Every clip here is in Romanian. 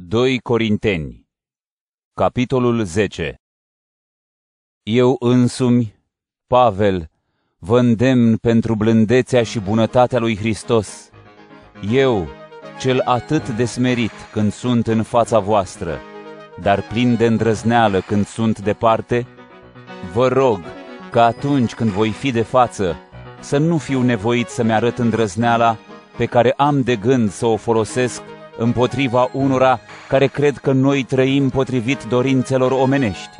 2 Corinteni Capitolul 10 Eu însumi, Pavel, vă îndemn pentru blândețea și bunătatea lui Hristos. Eu, cel atât de smerit când sunt în fața voastră, dar plin de îndrăzneală când sunt departe, vă rog că atunci când voi fi de față, să nu fiu nevoit să-mi arăt îndrăzneala pe care am de gând să o folosesc împotriva unora care cred că noi trăim potrivit dorințelor omenești.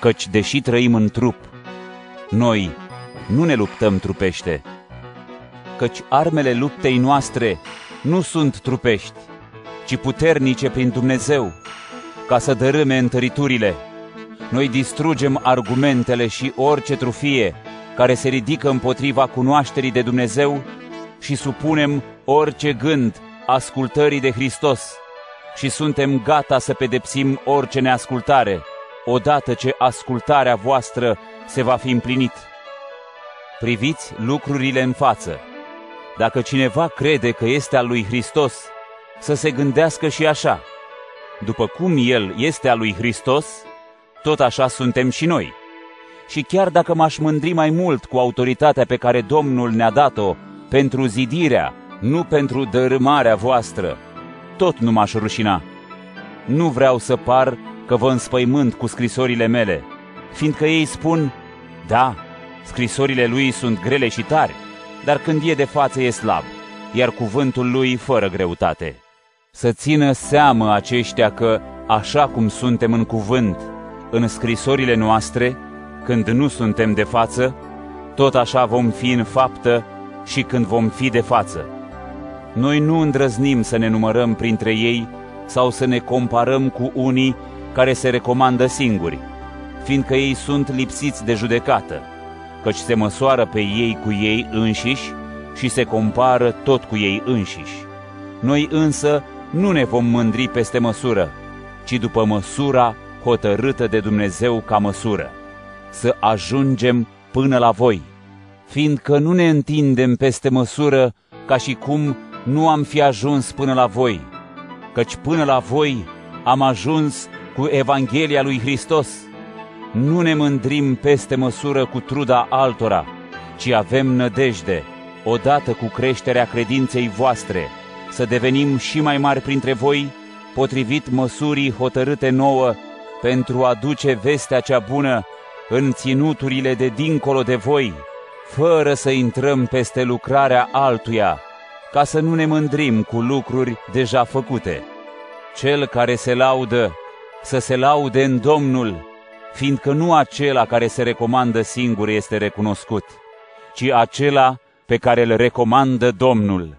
Căci, deși trăim în trup, noi nu ne luptăm trupește, căci armele luptei noastre nu sunt trupești, ci puternice prin Dumnezeu, ca să dărâme întăriturile. Noi distrugem argumentele și orice trufie care se ridică împotriva cunoașterii de Dumnezeu și supunem orice gând ascultării de Hristos și suntem gata să pedepsim orice neascultare, odată ce ascultarea voastră se va fi împlinit. Priviți lucrurile în față. Dacă cineva crede că este al lui Hristos, să se gândească și așa. După cum El este al lui Hristos, tot așa suntem și noi. Și chiar dacă m-aș mândri mai mult cu autoritatea pe care Domnul ne-a dat-o pentru zidirea nu pentru dărâmarea voastră, tot nu m-aș rușina. Nu vreau să par că vă înspăimânt cu scrisorile mele, fiindcă ei spun, da, scrisorile lui sunt grele și tari, dar când e de față e slab, iar cuvântul lui fără greutate. Să țină seamă aceștia că, așa cum suntem în cuvânt, în scrisorile noastre, când nu suntem de față, tot așa vom fi în faptă și când vom fi de față. Noi nu îndrăznim să ne numărăm printre ei sau să ne comparăm cu unii care se recomandă singuri, fiindcă ei sunt lipsiți de judecată, căci se măsoară pe ei cu ei înșiși și se compară tot cu ei înșiși. Noi însă nu ne vom mândri peste măsură, ci după măsura hotărâtă de Dumnezeu ca măsură, să ajungem până la voi, fiindcă nu ne întindem peste măsură ca și cum nu am fi ajuns până la voi, căci până la voi am ajuns cu Evanghelia lui Hristos. Nu ne mândrim peste măsură cu truda altora, ci avem nădejde, odată cu creșterea credinței voastre, să devenim și mai mari printre voi, potrivit măsurii hotărâte nouă, pentru a duce vestea cea bună în ținuturile de dincolo de voi, fără să intrăm peste lucrarea altuia, ca să nu ne mândrim cu lucruri deja făcute. Cel care se laudă, să se laude în Domnul, fiindcă nu acela care se recomandă singur este recunoscut, ci acela pe care îl recomandă Domnul.